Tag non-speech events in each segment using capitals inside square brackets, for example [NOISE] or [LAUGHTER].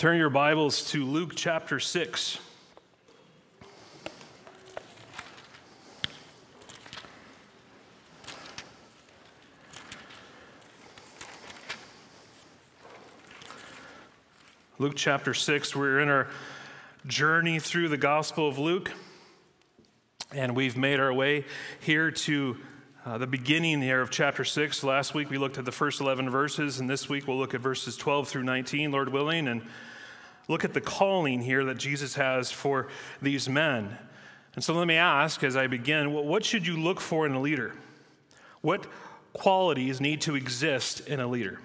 Turn your Bibles to Luke chapter 6. Luke chapter 6, we're in our journey through the Gospel of Luke, and we've made our way here to uh, the beginning here of chapter 6. Last week we looked at the first 11 verses, and this week we'll look at verses 12 through 19, Lord willing, and look at the calling here that Jesus has for these men. And so let me ask as I begin what should you look for in a leader? What qualities need to exist in a leader?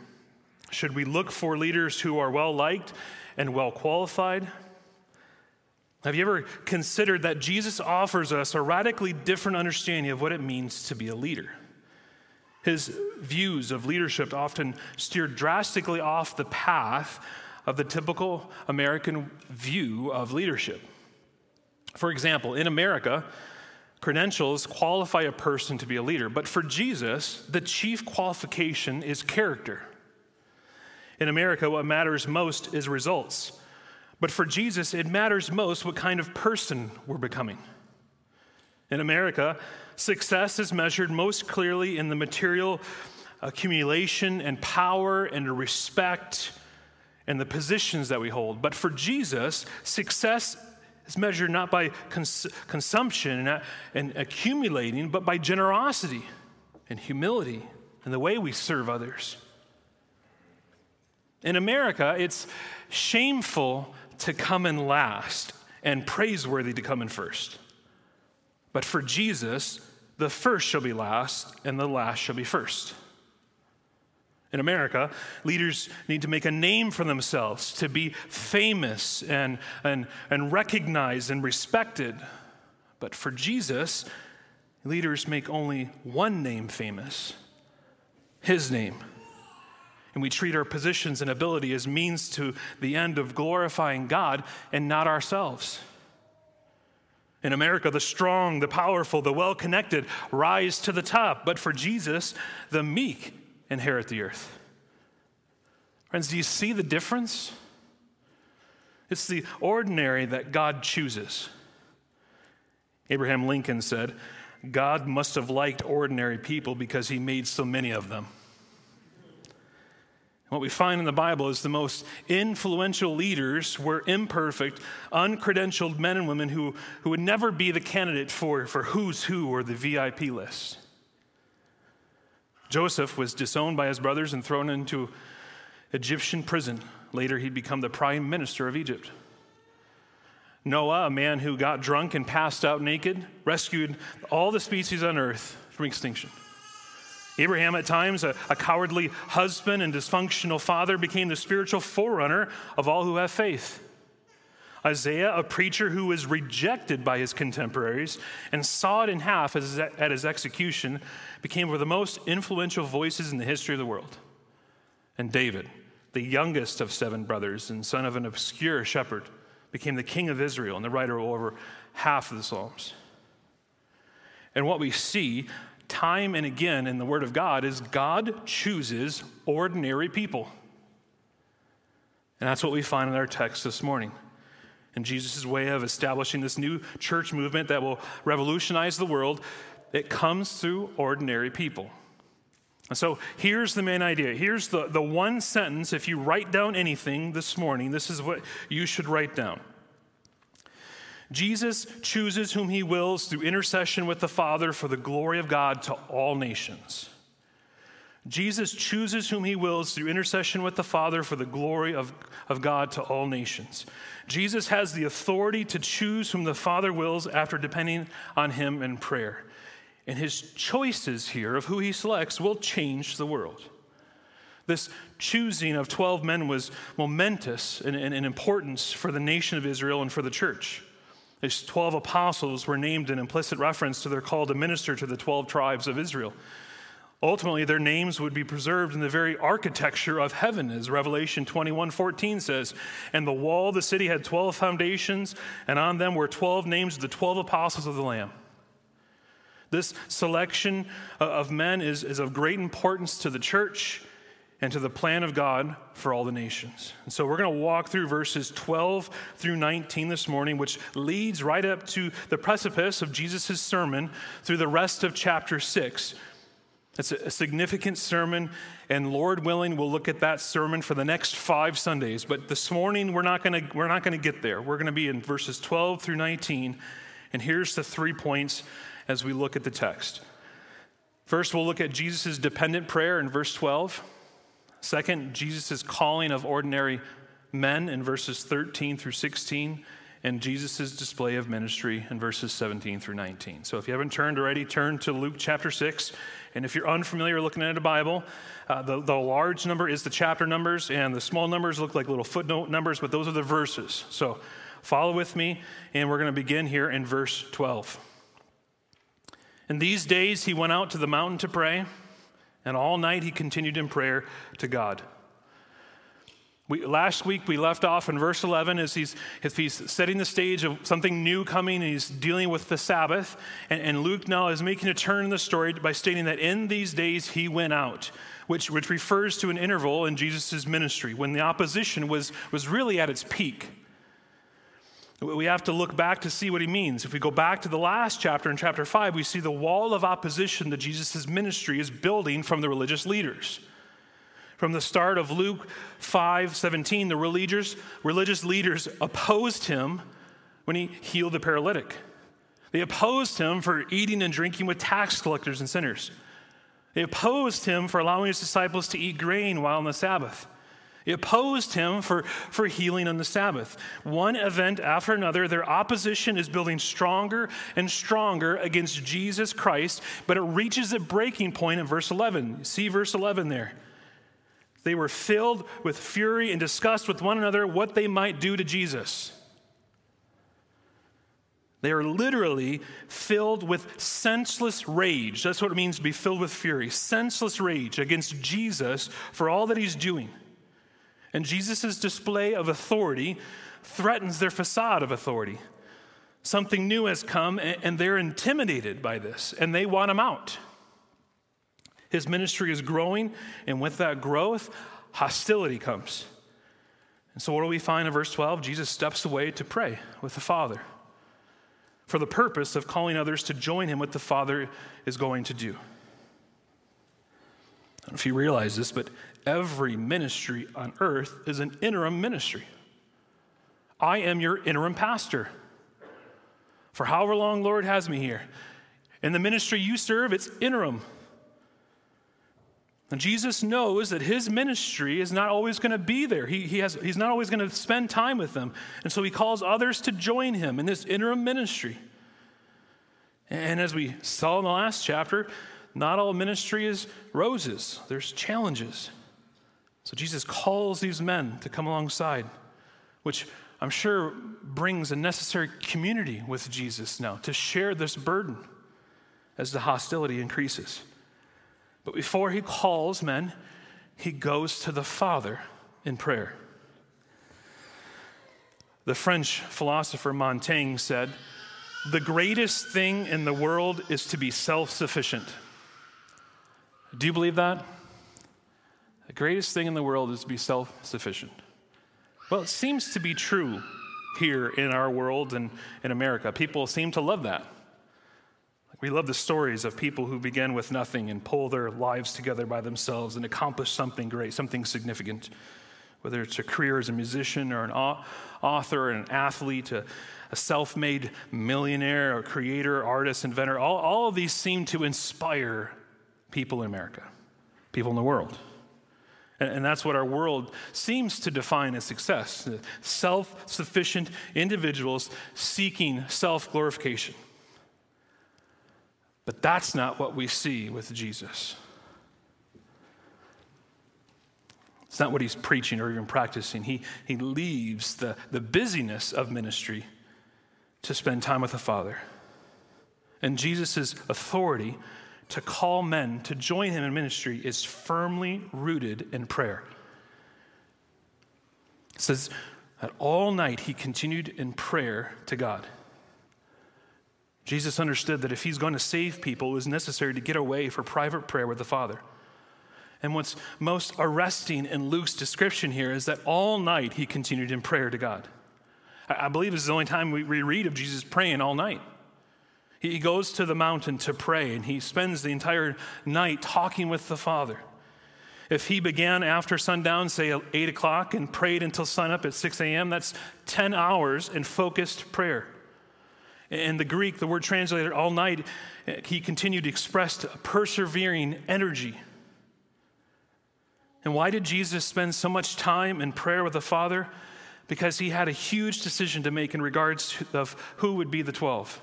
Should we look for leaders who are well liked and well qualified? Have you ever considered that Jesus offers us a radically different understanding of what it means to be a leader? His views of leadership often steer drastically off the path of the typical American view of leadership. For example, in America, credentials qualify a person to be a leader, but for Jesus, the chief qualification is character. In America, what matters most is results. But for Jesus, it matters most what kind of person we're becoming. In America, success is measured most clearly in the material accumulation and power and respect and the positions that we hold. But for Jesus, success is measured not by cons- consumption and, and accumulating, but by generosity and humility and the way we serve others. In America, it's shameful to come in last and praiseworthy to come in first. But for Jesus, the first shall be last and the last shall be first. In America, leaders need to make a name for themselves, to be famous and, and, and recognized and respected. But for Jesus, leaders make only one name famous his name and we treat our positions and ability as means to the end of glorifying God and not ourselves. In America, the strong, the powerful, the well connected rise to the top, but for Jesus, the meek inherit the earth. Friends, do you see the difference? It's the ordinary that God chooses. Abraham Lincoln said, God must have liked ordinary people because he made so many of them. What we find in the Bible is the most influential leaders were imperfect, uncredentialed men and women who, who would never be the candidate for, for who's who or the VIP list. Joseph was disowned by his brothers and thrown into Egyptian prison. Later, he'd become the prime minister of Egypt. Noah, a man who got drunk and passed out naked, rescued all the species on earth from extinction. Abraham, at times a, a, cowardly husband and dysfunctional father, became the spiritual forerunner of all who have faith. Isaiah, a preacher who was rejected by his contemporaries and sawed in half at his execution, became one of the most influential voices in the history of the world. And David, the youngest of seven brothers and son of an obscure shepherd, became the king of Israel and the writer of over half of the Psalms. And what we see time and again in the Word of God is God chooses ordinary people. And that's what we find in our text this morning. And Jesus' way of establishing this new church movement that will revolutionize the world, it comes through ordinary people. And so here's the main idea. Here's the, the one sentence. If you write down anything this morning, this is what you should write down. Jesus chooses whom he wills through intercession with the Father for the glory of God to all nations. Jesus chooses whom he wills through intercession with the Father for the glory of, of God to all nations. Jesus has the authority to choose whom the Father wills after depending on him in prayer. And his choices here of who he selects will change the world. This choosing of 12 men was momentous in, in, in importance for the nation of Israel and for the church. These 12 apostles were named in implicit reference to their call to minister to the 12 tribes of Israel. Ultimately, their names would be preserved in the very architecture of heaven, as Revelation 21 14 says. And the wall of the city had 12 foundations, and on them were 12 names of the 12 apostles of the Lamb. This selection uh, of men is, is of great importance to the church. and to the plan of God for all the nations. And so we're going to walk through verses 12 through 19 this morning, which leads right up to the precipice of Jesus' sermon through the rest of chapter 6. It's a significant sermon, and Lord willing, we'll look at that sermon for the next five Sundays. But this morning, we're not going to, we're not to get there. We're going to be in verses 12 through 19. And here's the three points as we look at the text. First, we'll look at Jesus' dependent prayer in verse 12. Second, Jesus' calling of ordinary men in verses 13 through 16, and Jesus' display of ministry in verses 17 through 19. So if you haven't turned already, turn to Luke chapter 6. And if you're unfamiliar looking at a Bible, uh, the, the large number is the chapter numbers, and the small numbers look like little footnote numbers, but those are the verses. So follow with me, and we're going to begin here in verse 12. In these days, he went out to the mountain to pray. And all night he continued in prayer to God. We, last week we left off in verse 11 as he's, as he's setting the stage of something new coming and he's dealing with the Sabbath. And, and Luke now is making a turn in the story by stating that in these days he went out, which, which refers to an interval in Jesus' ministry when the opposition was, was really at its peak. We have to look back to see what he means. If we go back to the last chapter, in chapter 5, we see the wall of opposition that Jesus' ministry is building from the religious leaders. From the start of Luke 5 17, the religious, religious leaders opposed him when he healed the paralytic. They opposed him for eating and drinking with tax collectors and sinners. They opposed him for allowing his disciples to eat grain while on the Sabbath. They opposed him for, for healing on the Sabbath. One event after another, their opposition is building stronger and stronger against Jesus Christ, but it reaches a breaking point in verse 11. See verse 11 there. They were filled with fury and discussed with one another what they might do to Jesus. They are literally filled with senseless rage. That's what it means to be filled with fury. Senseless rage against Jesus for all that he's doing. And Jesus' display of authority threatens their facade of authority. Something new has come, and they're intimidated by this, and they want him out. His ministry is growing, and with that growth, hostility comes. And so, what do we find in verse 12? Jesus steps away to pray with the Father for the purpose of calling others to join him what the Father is going to do. I don't know if you realize this, but every ministry on earth is an interim ministry. I am your interim pastor. For however long Lord has me here. In the ministry you serve, it's interim. And Jesus knows that his ministry is not always going to be there. He, he has, he's not always going to spend time with them. And so he calls others to join him in this interim ministry. And as we saw in the last chapter, not all ministry is roses, there's challenges. So Jesus calls these men to come alongside, which I'm sure brings a necessary community with Jesus now to share this burden as the hostility increases. But before he calls men, he goes to the Father in prayer. The French philosopher Montaigne said, The greatest thing in the world is to be self sufficient. Do you believe that? The greatest thing in the world is to be self sufficient. Well, it seems to be true here in our world and in America. People seem to love that. We love the stories of people who begin with nothing and pull their lives together by themselves and accomplish something great, something significant. Whether it's a career as a musician or an author or an athlete, a, a self made millionaire or creator, artist, inventor, all, all of these seem to inspire people in America, people in the world. And, and that's what our world seems to define as success self sufficient individuals seeking self glorification. But that's not what we see with Jesus. It's not what he's preaching or even practicing. He, he leaves the, the busyness of ministry to spend time with the Father. And Jesus' authority to call men to join him in ministry is firmly rooted in prayer. It says that all night he continued in prayer to God. Jesus understood that if he's going to save people, it was necessary to get away for private prayer with the Father. And what's most arresting in Luke's description here is that all night he continued in prayer to God. I believe this is the only time we read of Jesus praying all night. He goes to the mountain to pray, and he spends the entire night talking with the Father. If he began after sundown, say 8 o'clock, and prayed until sunup at 6 a.m., that's 10 hours in focused prayer. In the Greek, the word translated all night, he continued to express persevering energy. And why did Jesus spend so much time in prayer with the Father? Because he had a huge decision to make in regards to of who would be the 12.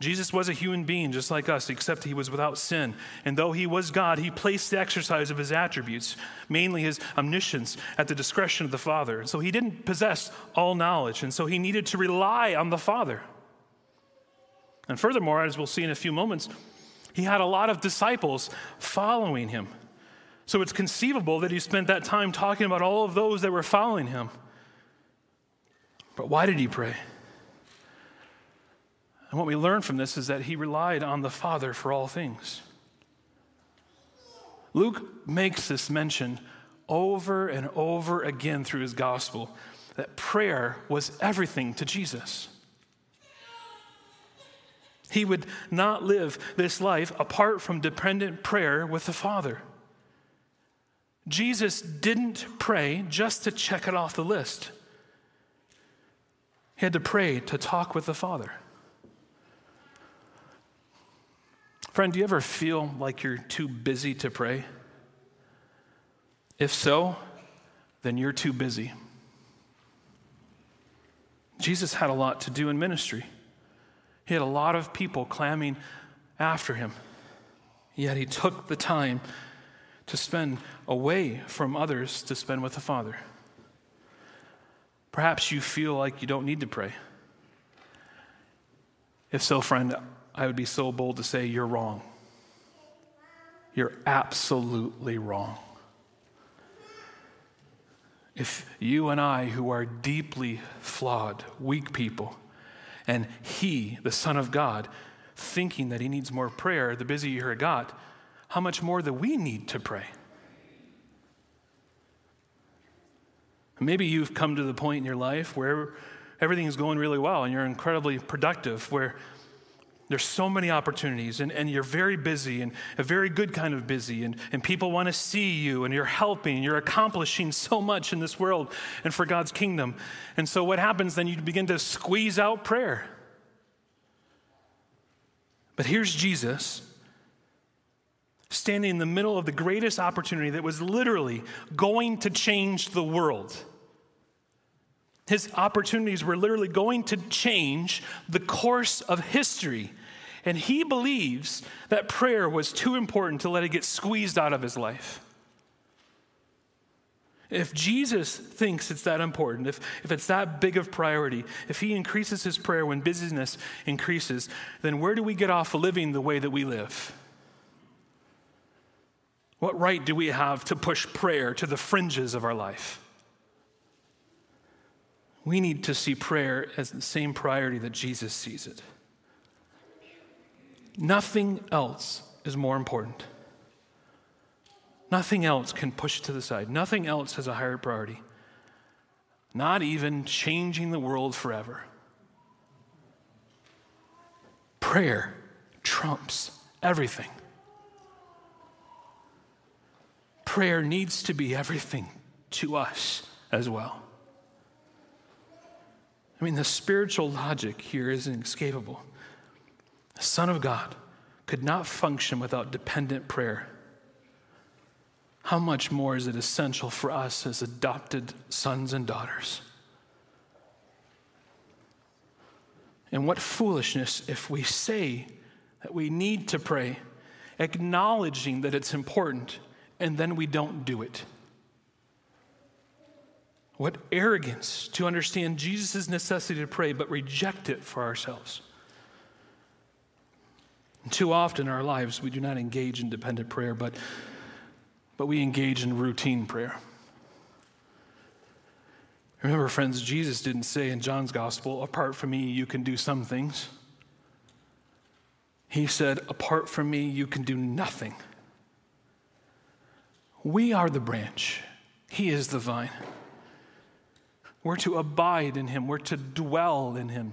Jesus was a human being just like us, except he was without sin. And though he was God, he placed the exercise of his attributes, mainly his omniscience, at the discretion of the Father. So he didn't possess all knowledge, and so he needed to rely on the Father. And furthermore, as we'll see in a few moments, he had a lot of disciples following him. So it's conceivable that he spent that time talking about all of those that were following him. But why did he pray? And what we learn from this is that he relied on the Father for all things. Luke makes this mention over and over again through his gospel that prayer was everything to Jesus. He would not live this life apart from dependent prayer with the Father. Jesus didn't pray just to check it off the list. He had to pray to talk with the Father. Friend, do you ever feel like you're too busy to pray? If so, then you're too busy. Jesus had a lot to do in ministry. He had a lot of people clamming after him. Yet he took the time to spend away from others to spend with the Father. Perhaps you feel like you don't need to pray. If so, friend, I would be so bold to say, You're wrong. You're absolutely wrong. If you and I, who are deeply flawed, weak people, and He, the Son of God, thinking that He needs more prayer, the busier He got, how much more do we need to pray? Maybe you've come to the point in your life where everything is going really well and you're incredibly productive, where there's so many opportunities, and, and you're very busy and a very good kind of busy, and, and people want to see you, and you're helping, and you're accomplishing [LAUGHS] so much in this world and for God's kingdom. And so, what happens then? You begin to squeeze out prayer. But here's Jesus standing in the middle of the greatest opportunity that was literally going to change the world. His opportunities were literally going to change the course of history. And he believes that prayer was too important to let it get squeezed out of his life. If Jesus thinks it's that important, if, if it's that big of priority, if he increases his prayer when busyness increases, then where do we get off living the way that we live? What right do we have to push prayer to the fringes of our life? We need to see prayer as the same priority that Jesus sees it. Nothing else is more important. Nothing else can push it to the side. Nothing else has a higher priority. Not even changing the world forever. Prayer trumps everything. Prayer needs to be everything to us as well. I mean, the spiritual logic here is inescapable. The Son of God could not function without dependent prayer. How much more is it essential for us as adopted sons and daughters? And what foolishness if we say that we need to pray, acknowledging that it's important, and then we don't do it. What arrogance to understand Jesus' necessity to pray, but reject it for ourselves. Too often in our lives, we do not engage in dependent prayer, but, but we engage in routine prayer. Remember, friends, Jesus didn't say in John's gospel, apart from me, you can do some things. He said, apart from me, you can do nothing. We are the branch, He is the vine. We're to abide in Him, we're to dwell in Him,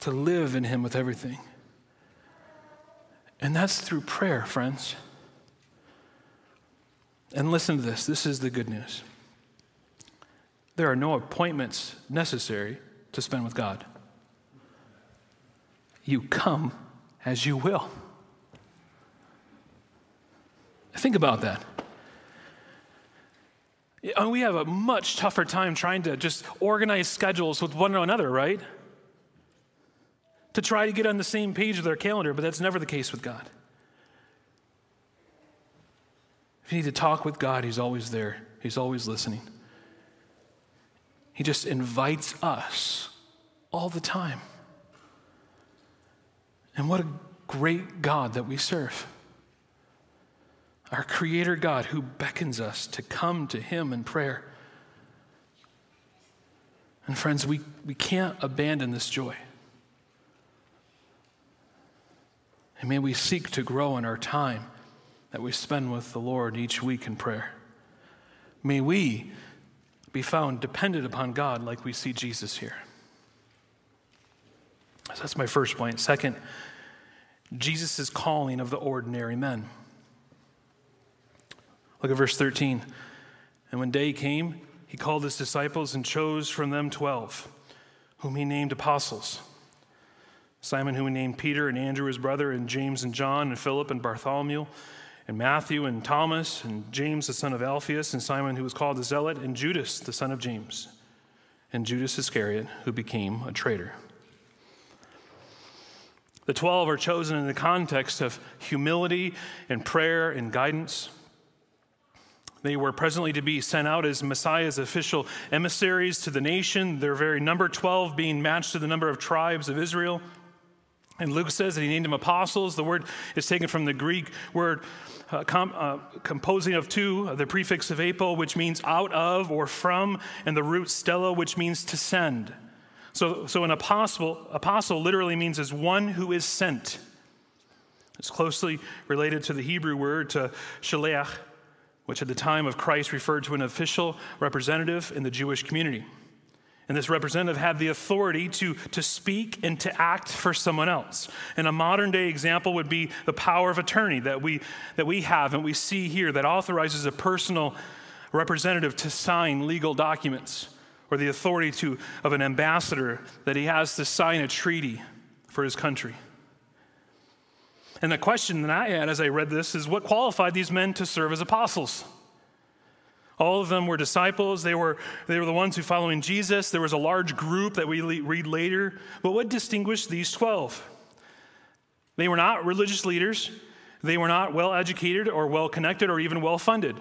to live in Him with everything. And that's through prayer, friends. And listen to this this is the good news. There are no appointments necessary to spend with God. You come as you will. Think about that. we have a much tougher time trying to just organize schedules with one another, right? To try to get on the same page with our calendar, but that's never the case with God. If you need to talk with God, He's always there, He's always listening. He just invites us all the time. And what a great God that we serve. Our Creator God who beckons us to come to Him in prayer. And friends, we, we can't abandon this joy. And may we seek to grow in our time that we spend with the Lord each week in prayer. May we be found dependent upon God like we see Jesus here. So that's my first point. Second, Jesus' calling of the ordinary men. Look at verse 13. And when day came, he called his disciples and chose from them twelve, whom he named apostles. Simon, whom he named Peter, and Andrew his brother, and James and John, and Philip and Bartholomew, and Matthew and Thomas, and James the son of Alphaeus, and Simon who was called the Zealot, and Judas the son of James, and Judas Iscariot, who became a traitor. The 12 are chosen in the context of humility and prayer and guidance. They were presently to be sent out as Messiah's official emissaries to the nation, their very number 12 being matched to the number of tribes of Israel. And Luke says that he named them apostles. The word is taken from the Greek word uh, com, uh, composing of two, the prefix of apo, which means out of or from, and the root stella, which means to send. So, so an apostle, apostle literally means as one who is sent. It's closely related to the Hebrew word to shaliach, which at the time of Christ referred to an official representative in the Jewish community. And this representative had the authority to, to speak and to act for someone else. And a modern day example would be the power of attorney that we, that we have and we see here that authorizes a personal representative to sign legal documents or the authority to, of an ambassador that he has to sign a treaty for his country. And the question that I had as I read this is what qualified these men to serve as apostles? All of them were disciples. They were, they were the ones who following Jesus. There was a large group that we read later. But what distinguished these 12? They were not religious leaders. They were not well educated or well connected or even well funded.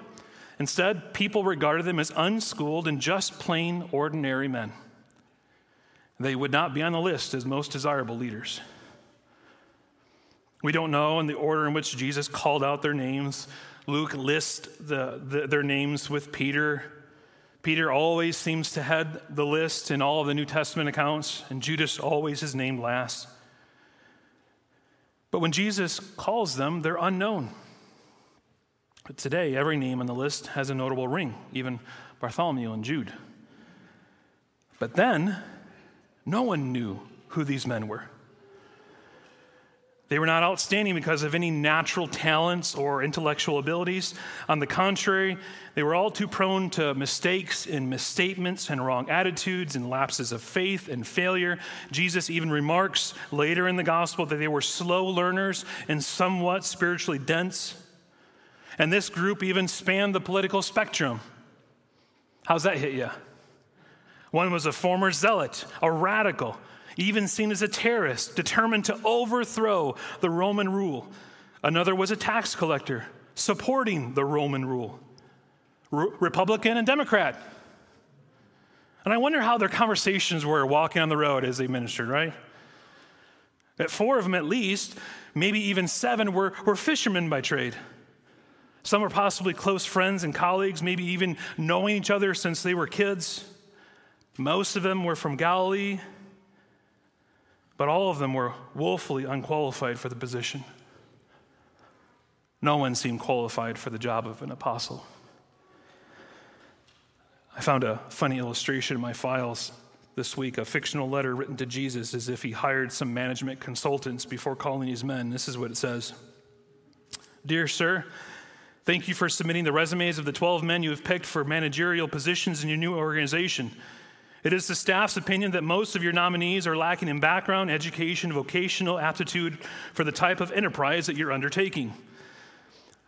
Instead, people regarded them as unschooled and just plain ordinary men. They would not be on the list as most desirable leaders. We don't know in the order in which Jesus called out their names. Luke lists the, the, their names with Peter. Peter always seems to head the list in all of the New Testament accounts, and Judas always is named last. But when Jesus calls them, they're unknown. But today, every name on the list has a notable ring, even Bartholomew and Jude. But then, no one knew who these men were. They were not outstanding because of any natural talents or intellectual abilities. On the contrary, they were all too prone to mistakes and misstatements and wrong attitudes and lapses of faith and failure. Jesus even remarks later in the gospel that they were slow learners and somewhat spiritually dense. And this group even spanned the political spectrum. How's that hit you? One was a former zealot, a radical, even seen as a terrorist, determined to overthrow the Roman rule. Another was a tax collector, supporting the Roman rule. Republican and Democrat. And I wonder how their conversations were walking on the road as they ministered, right? At four of them at least, maybe even seven, were, were fishermen by trade. Some were possibly close friends and colleagues, maybe even knowing each other since they were kids. Most of them were from Galilee, but all of them were woefully unqualified for the position. No one seemed qualified for the job of an apostle. I found a funny illustration in my files this week, a fictional letter written to Jesus as if he hired some management consultants before calling his men. This is what it says Dear sir, thank you for submitting the resumes of the 12 men you have picked for managerial positions in your new organization. It is the staff's opinion that most of your nominees are lacking in background, education, vocational aptitude for the type of enterprise that you're undertaking.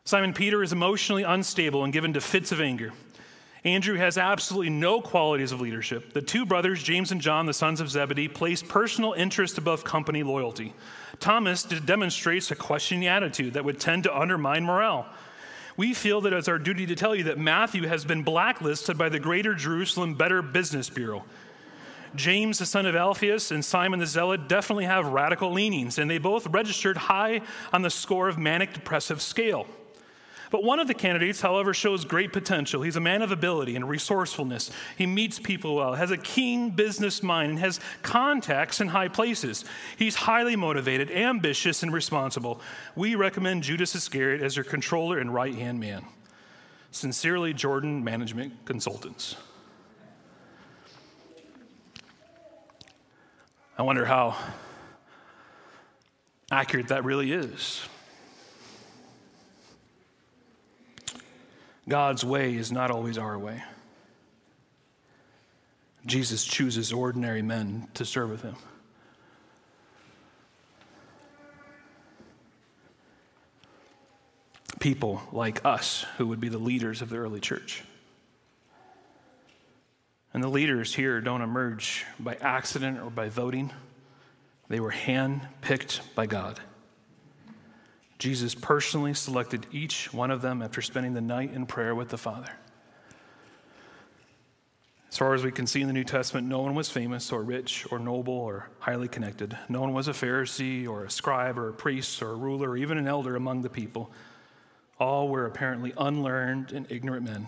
Simon Peter is emotionally unstable and given to fits of anger. Andrew has absolutely no qualities of leadership. The two brothers, James and John, the sons of Zebedee, place personal interest above company loyalty. Thomas demonstrates a questioning attitude that would tend to undermine morale. We feel that it's our duty to tell you that Matthew has been blacklisted by the Greater Jerusalem Better Business Bureau. James, the son of Alphaeus, and Simon the Zealot definitely have radical leanings, and they both registered high on the score of manic depressive scale. But one of the candidates, however, shows great potential. He's a man of ability and resourcefulness. He meets people well, has a keen business mind, and has contacts in high places. He's highly motivated, ambitious, and responsible. We recommend Judas Iscariot as your controller and right hand man. Sincerely, Jordan Management Consultants. I wonder how accurate that really is. God's way is not always our way. Jesus chooses ordinary men to serve with him. People like us who would be the leaders of the early church. And the leaders here don't emerge by accident or by voting, they were hand picked by God. Jesus personally selected each one of them after spending the night in prayer with the Father. As far as we can see in the New Testament, no one was famous or rich or noble or highly connected. No one was a Pharisee or a scribe or a priest or a ruler or even an elder among the people. All were apparently unlearned and ignorant men.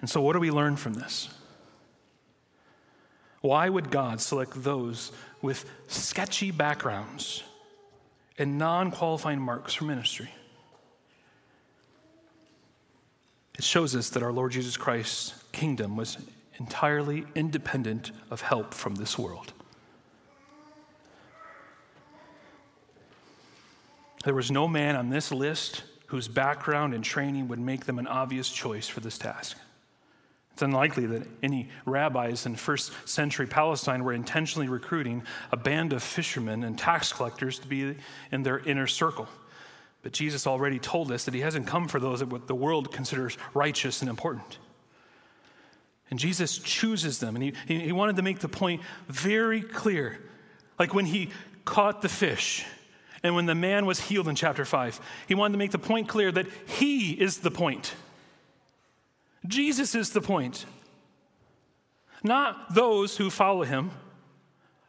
And so, what do we learn from this? Why would God select those with sketchy backgrounds and non qualifying marks for ministry. It shows us that our Lord Jesus Christ's kingdom was entirely independent of help from this world. There was no man on this list whose background and training would make them an obvious choice for this task. It's unlikely that any rabbis in first century Palestine were intentionally recruiting a band of fishermen and tax collectors to be in their inner circle. But Jesus already told us that he hasn't come for those that the world considers righteous and important. And Jesus chooses them, and he, he wanted to make the point very clear. Like when he caught the fish, and when the man was healed in chapter 5, he wanted to make the point clear that he is the point. Jesus is the point. Not those who follow him,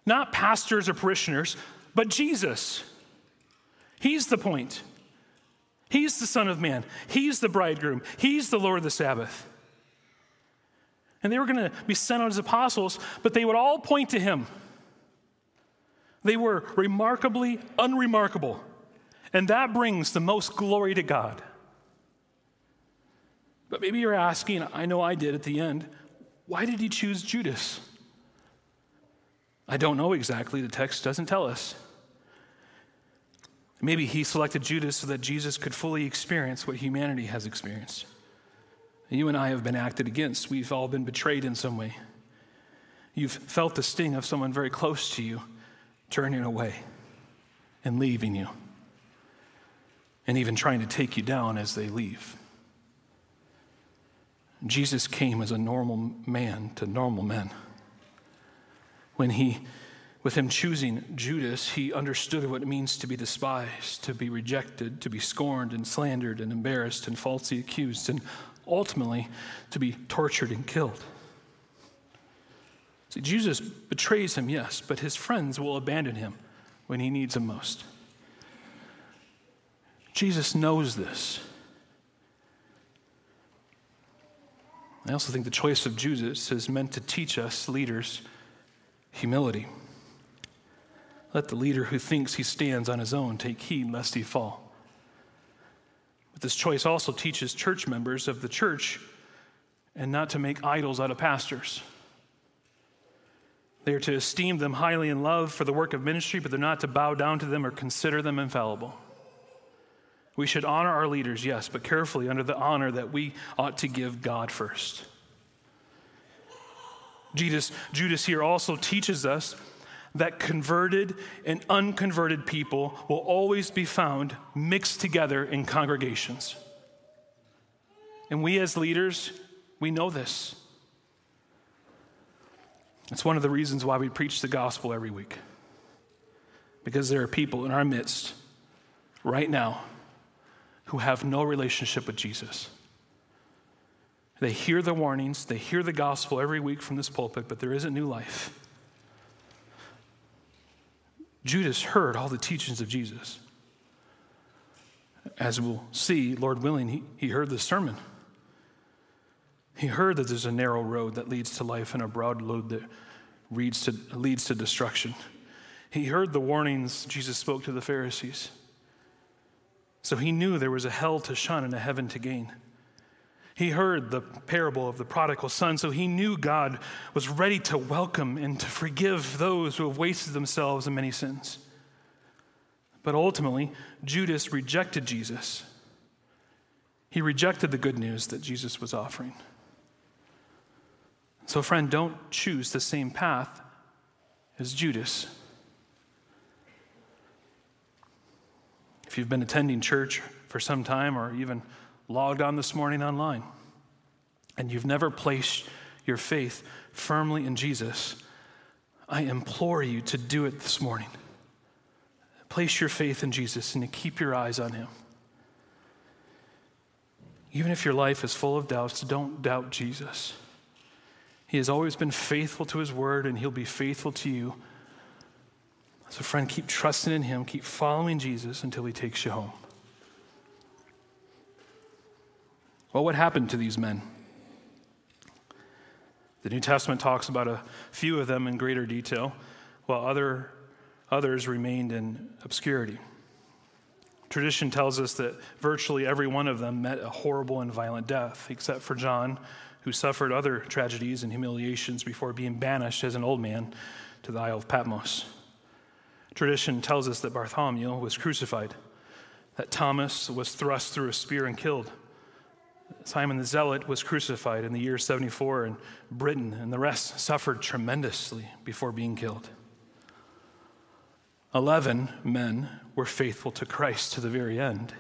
not pastors or parishioners, but Jesus. He's the point. He's the Son of Man. He's the bridegroom. He's the Lord of the Sabbath. And they were going to be sent out as apostles, but they would all point to him. They were remarkably unremarkable. And that brings the most glory to God. But maybe you're asking, I know I did at the end, why did he choose Judas? I don't know exactly. The text doesn't tell us. Maybe he selected Judas so that Jesus could fully experience what humanity has experienced. You and I have been acted against. We've all been betrayed in some way. You've felt the sting of someone very close to you turning away and leaving you, and even trying to take you down as they leave. Jesus came as a normal man to normal men. When he, with him choosing Judas, he understood what it means to be despised, to be rejected, to be scorned and slandered and embarrassed and falsely accused, and ultimately to be tortured and killed. See, Jesus betrays him, yes, but his friends will abandon him when he needs them most. Jesus knows this. I also think the choice of Judas is meant to teach us leaders humility. Let the leader who thinks he stands on his own take heed lest he fall. But this choice also teaches church members of the church and not to make idols out of pastors. They are to esteem them highly in love for the work of ministry, but they're not to bow down to them or consider them infallible. We should honor our leaders, yes, but carefully under the honor that we ought to give God first. Judas, Judas here also teaches us that converted and unconverted people will always be found mixed together in congregations. And we as leaders, we know this. It's one of the reasons why we preach the gospel every week. Because there are people in our midst right now who have no relationship with Jesus. They hear the warnings, they hear the gospel every week from this pulpit, but there isn't new life. Judas heard all the teachings of Jesus. As we'll see, Lord willing, he, he heard the sermon. He heard that there's a narrow road that leads to life and a broad road that leads to, leads to destruction. He heard the warnings Jesus spoke to the Pharisees. So he knew there was a hell to shun and a heaven to gain. He heard the parable of the prodigal son, so he knew God was ready to welcome and to forgive those who have wasted themselves in many sins. But ultimately, Judas rejected Jesus. He rejected the good news that Jesus was offering. So, friend, don't choose the same path as Judas. If you've been attending church for some time or even logged on this morning online and you've never placed your faith firmly in Jesus, I implore you to do it this morning. Place your faith in Jesus and to keep your eyes on Him. Even if your life is full of doubts, don't doubt Jesus. He has always been faithful to His word, and He'll be faithful to you. So, friend, keep trusting in Him, keep following Jesus until He takes you home. Well, what happened to these men? The New Testament talks about a few of them in greater detail, while other, others remained in obscurity. Tradition tells us that virtually every one of them met a horrible and violent death, except for John, who suffered other tragedies and humiliations before being banished as an old man to the Isle of Patmos. Tradition tells us that Bartholomew was crucified, that Thomas was thrust through a spear and killed, Simon the Zealot was crucified in the year 74 in Britain, and the rest suffered tremendously before being killed. Eleven men were faithful to Christ to the very end.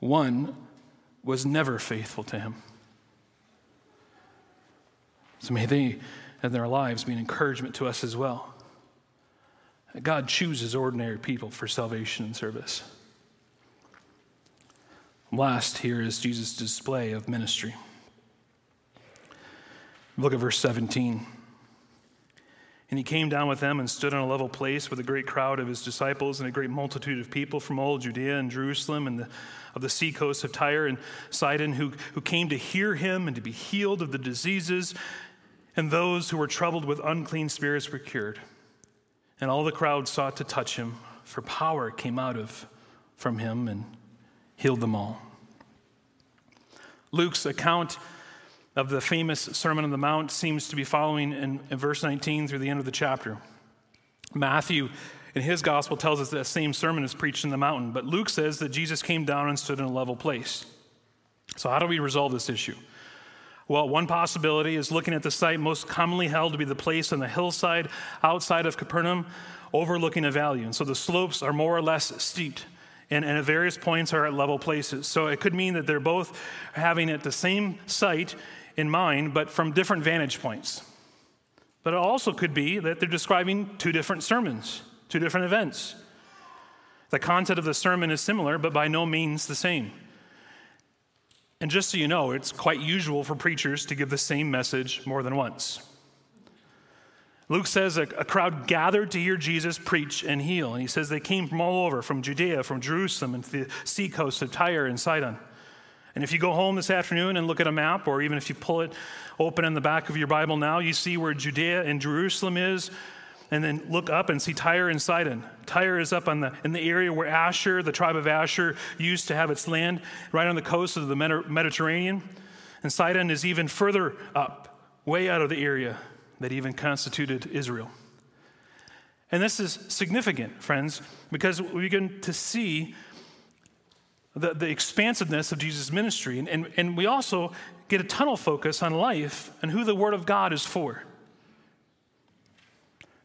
One was never faithful to him. So may they and their lives be an encouragement to us as well. God chooses ordinary people for salvation and service. Last, here is Jesus' display of ministry. Look at verse 17. And he came down with them and stood on a level place with a great crowd of his disciples and a great multitude of people from all Judea and Jerusalem and the, of the seacoast of Tyre and Sidon who, who came to hear him and to be healed of the diseases. And those who were troubled with unclean spirits were cured. And all the crowd sought to touch him, for power came out of from him and healed them all. Luke's account of the famous Sermon on the Mount seems to be following in, in, verse 19 through the end of the chapter. Matthew, in his gospel, tells us that same sermon is preached in the mountain, but Luke says that Jesus came down and stood in a level place. So, how do we resolve this issue? Well, one possibility is looking at the site most commonly held to be the place on the hillside outside of Capernaum, overlooking a valley. And so the slopes are more or less steep and, and at various points are at level places. So it could mean that they're both having at the same site in mind, but from different vantage points. But it also could be that they're describing two different sermons, two different events. The content of the sermon is similar, but by no means the same. And just so you know, it's quite usual for preachers to give the same message more than once. Luke says a, a, crowd gathered to hear Jesus preach and heal. And he says they came from all over, from Judea, from Jerusalem, and the seacoast of Tyre and Sidon. And if you go home this afternoon and look at a map, or even if you pull it open in the back of your Bible now, you see where Judea and Jerusalem is. And then look up and see Tyre and Sidon. Tyre is up on the, in the area where Asher, the tribe of Asher, used to have its land, right on the coast of the Mediterranean. And Sidon is even further up, way out of the area that even constituted Israel. And this is significant, friends, because we begin to see the, the expansiveness of Jesus' ministry. And, and, and we also get a tunnel focus on life and who the Word of God is for.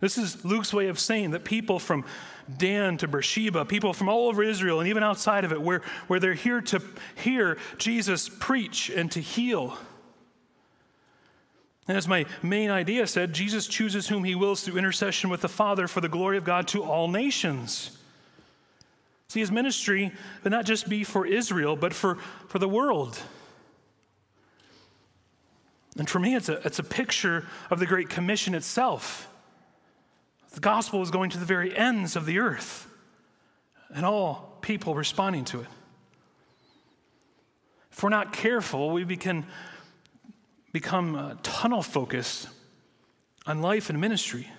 This is Luke's way of saying that people from Dan to Beersheba, people from all over Israel and even outside of it, where, where they're here to hear Jesus preach and to heal. And as my main idea said, Jesus chooses whom he wills through intercession with the Father for the glory of God to all nations. See, his ministry would not just be for Israel, but for, for the world. And for me, it's a, it's a picture of the Great Commission itself. The gospel is going to the very ends of the earth and all people responding to it. If we're not careful, we can become uh, tunnel focused on life and ministry.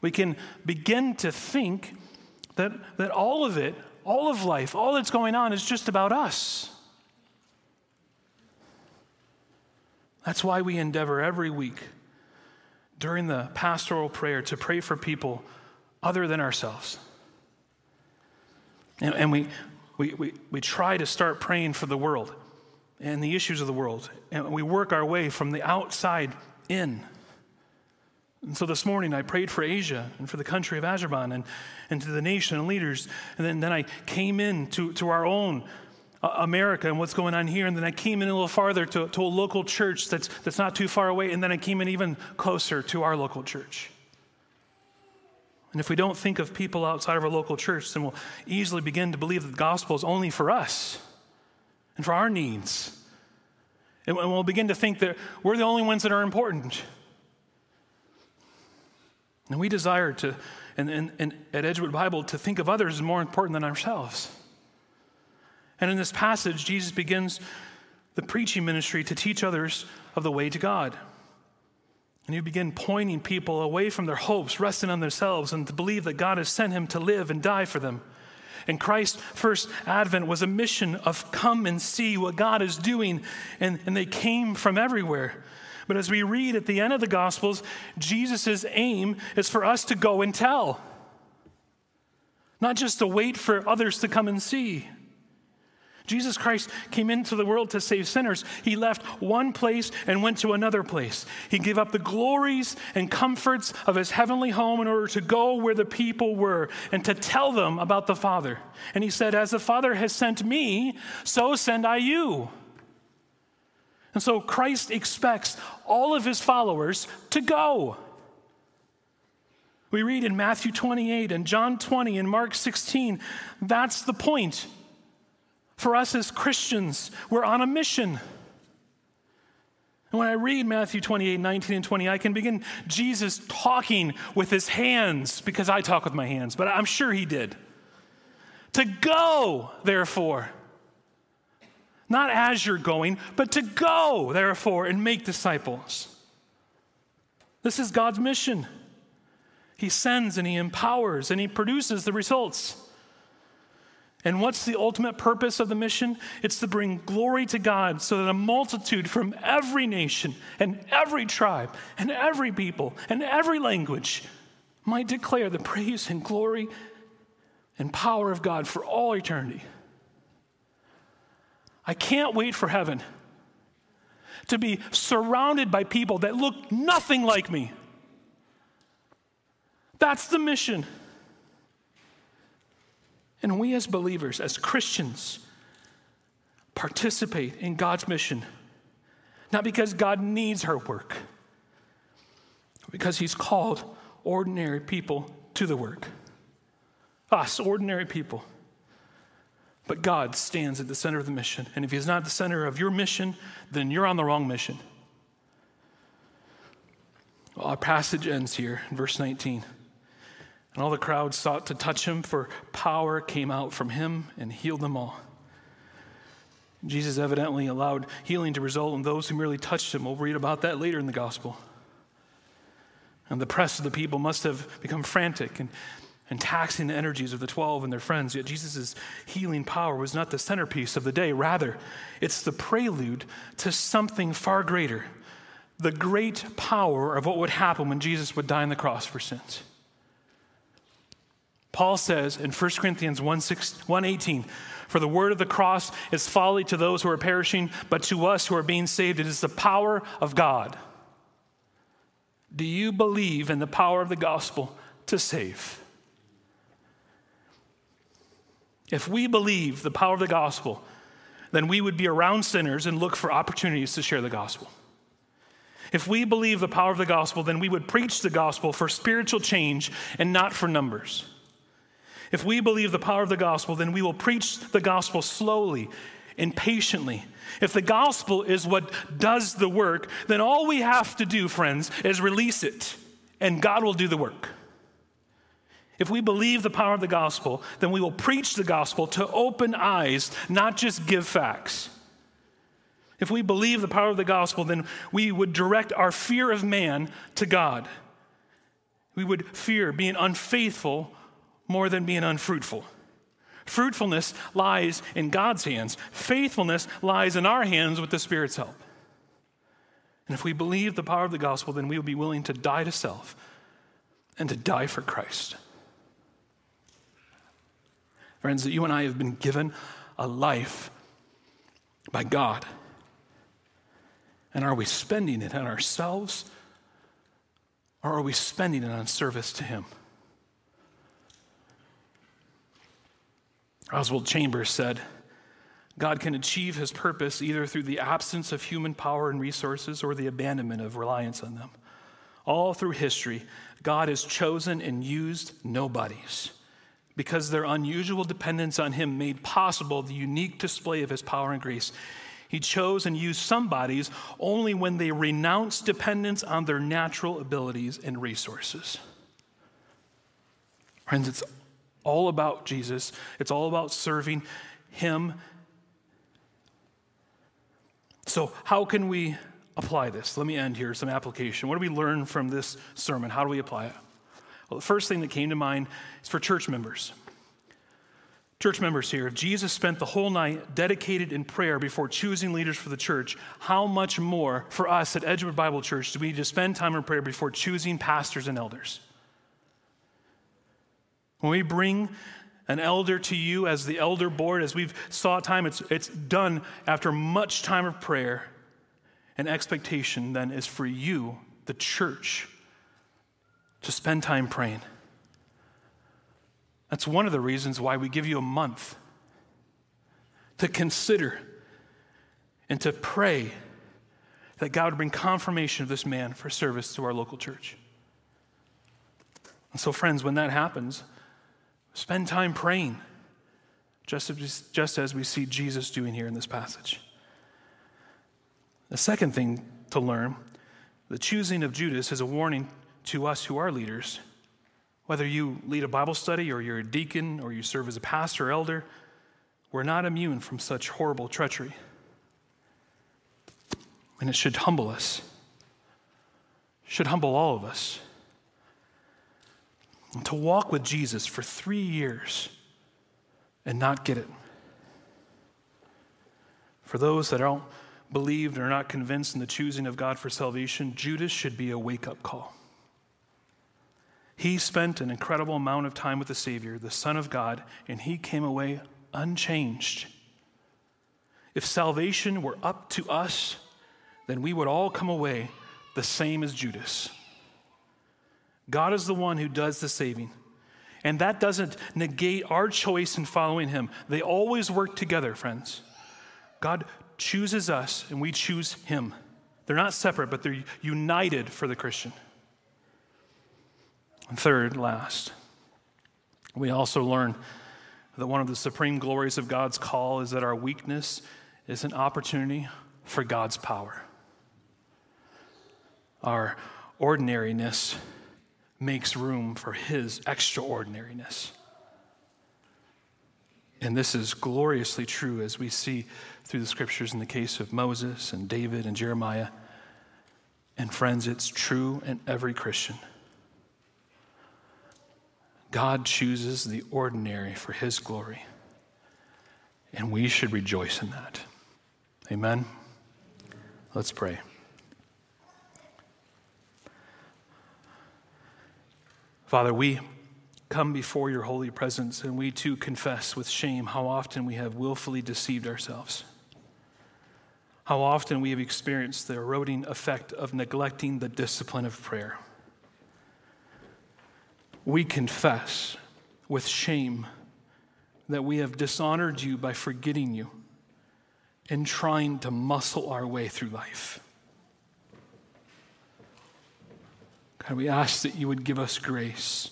We can begin to think that, that all of it, all of life, all that's going on is just about us. That's why we endeavor every week during the pastoral prayer to pray for people other than ourselves. And, and we, we, we, we try to start praying for the world and the issues of the world. And we work our way from the outside in. And so this morning I prayed for Asia and for the country of Azerbaijan and, and to the nation and leaders. And then, then I came in to, to our own America and what's going on here. And then I came in a little farther to, to a local church that's, that's not too far away. And then I came in even closer to our local church. And if we don't think of people outside of our local church, then we'll easily begin to believe that the gospel is only for us and for our needs. And we'll begin to think that we're the only ones that are important. And we desire to, and, and, and at Edgewood Bible, to think of others as more important than ourselves. And in this passage, Jesus begins the preaching ministry to teach others of the way to God. And he begin pointing people away from their hopes, resting on themselves, and to believe that God has sent him to live and die for them. And Christ's first advent was a mission of come and see what God is doing. And, and they came from everywhere. But as we read at the end of the Gospels, Jesus' aim is for us to go and tell, not just to wait for others to come and see. Jesus Christ came into the world to save sinners. He left one place and went to another place. He gave up the glories and comforts of his heavenly home in order to go where the people were and to tell them about the Father. And he said, As the Father has sent me, so send I you. And so Christ expects all of his followers to go. We read in Matthew 28 and John 20 and Mark 16, that's the point. For us as Christians, we're on a mission. And when I read Matthew 28, 19, and 20, I can begin Jesus talking with his hands, because I talk with my hands, but I'm sure he did. To go, therefore. Not as you're going, but to go, therefore, and make disciples. This is God's mission. He sends and He empowers and He produces the results. And what's the ultimate purpose of the mission? It's to bring glory to God so that a multitude from every nation and every tribe and every people and every language might declare the praise and glory and power of God for all eternity. I can't wait for heaven to be surrounded by people that look nothing like me. That's the mission. And we, as believers, as Christians, participate in God's mission, not because God needs our work, because He's called ordinary people to the work. Us, ordinary people. But God stands at the center of the mission. And if He's not the center of your mission, then you're on the wrong mission. Well, our passage ends here in verse 19. And all the crowd sought to touch him, for power came out from him and healed them all. Jesus evidently allowed healing to result in those who merely touched him. We'll read about that later in the gospel. And the press of the people must have become frantic and, and taxing the energies of the 12 and their friends. Yet Jesus' healing power was not the centerpiece of the day. Rather, it's the prelude to something far greater the great power of what would happen when Jesus would die on the cross for sins. Paul says in 1 Corinthians 1, 6, 118, For the word of the cross is folly to those who are perishing, but to us who are being saved, it is the power of God. Do you believe in the power of the gospel to save? If we believe the power of the gospel, then we would be around sinners and look for opportunities to share the gospel. If we believe the power of the gospel, then we would preach the gospel for spiritual change and not for numbers. If we believe the power of the gospel, then we will preach the gospel slowly and patiently. If the gospel is what does the work, then all we have to do, friends, is release it, and God will do the work. If we believe the power of the gospel, then we will preach the gospel to open eyes, not just give facts. If we believe the power of the gospel, then we would direct our fear of man to God. We would fear being unfaithful more than being unfruitful. Fruitfulness lies in God's hands, faithfulness lies in our hands with the Spirit's help. And if we believe the power of the gospel, then we will be willing to die to self and to die for Christ. Friends, that you and I have been given a life by God. And are we spending it on ourselves or are we spending it on service to Him? Oswald Chambers said, God can achieve his purpose either through the absence of human power and resources or the abandonment of reliance on them. All through history, God has chosen and used nobodies because their unusual dependence on him made possible the unique display of his power and grace. He chose and used somebodies only when they renounced dependence on their natural abilities and resources. Friends, it's all about Jesus, it's all about serving Him. So, how can we apply this? Let me end here, some application. What do we learn from this sermon? How do we apply it? Well, the first thing that came to mind is for church members. Church members here, if Jesus spent the whole night dedicated in prayer before choosing leaders for the church, how much more for us at Edgewood Bible Church do we need to spend time in prayer before choosing pastors and elders? When we bring an elder to you as the elder board, as we've sought time, it's, it's done after much time of prayer. And expectation then is for you, the church, to spend time praying. That's one of the reasons why we give you a month to consider and to pray that God would bring confirmation of this man for service to our local church. And so, friends, when that happens, Spend time praying, just as, just as we see Jesus doing here in this passage. The second thing to learn the choosing of Judas is a warning to us who are leaders. Whether you lead a Bible study or you're a deacon or you serve as a pastor or elder, we're not immune from such horrible treachery. And it should humble us, should humble all of us to walk with Jesus for three years and not get it. For those that don't believe and are not convinced in the choosing of God for salvation, Judas should be a wake up call. He spent an incredible amount of time with the Savior, the Son of God, and he came away unchanged. If salvation were up to us, then we would all come away the same as Judas. God is the one who does the saving. And that doesn't negate our choice in following Him. They always work together, friends. God chooses us and we choose Him. They're not separate, but they're united for the Christian. And third, last, we also learn that one of the supreme glories of God's call is that our weakness is an opportunity for God's power. Our ordinariness makes room for his extraordinariness. And this is gloriously true as we see through the scriptures in the case of Moses and David and Jeremiah. And friends, it's true in every Christian. God chooses the ordinary for his glory. And we should rejoice in that. Amen. Let's pray. Father, we come before your holy presence and we too confess with shame how often we have willfully deceived ourselves. How often we have experienced the eroding effect of neglecting the discipline of prayer. We confess with shame that we have dishonored you by forgetting you and trying to muscle our way through life. God, we ask that you would give us grace,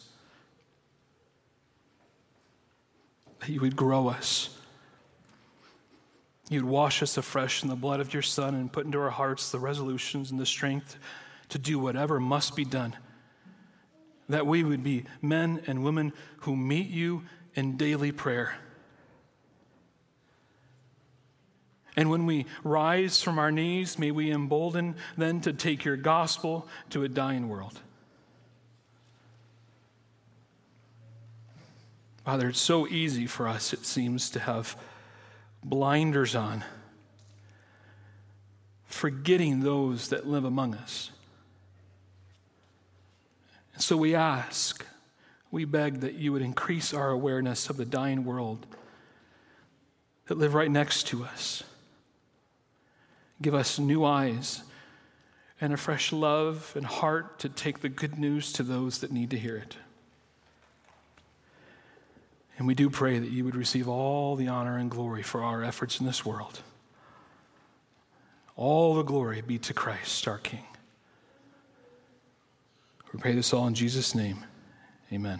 that you would grow us. You'd wash us afresh in the blood of your Son and put into our hearts the resolutions and the strength to do whatever must be done. That we would be men and women who meet you in daily prayer And when we rise from our knees, may we embolden then to take your gospel to a dying world. Father, it's so easy for us, it seems, to have blinders on, forgetting those that live among us. And so we ask, we beg that you would increase our awareness of the dying world that live right next to us. Give us new eyes and a fresh love and heart to take the good news to those that need to hear it. And we do pray that you would receive all the honor and glory for our efforts in this world. All the glory be to Christ, our King. We pray this all in Jesus' name. Amen.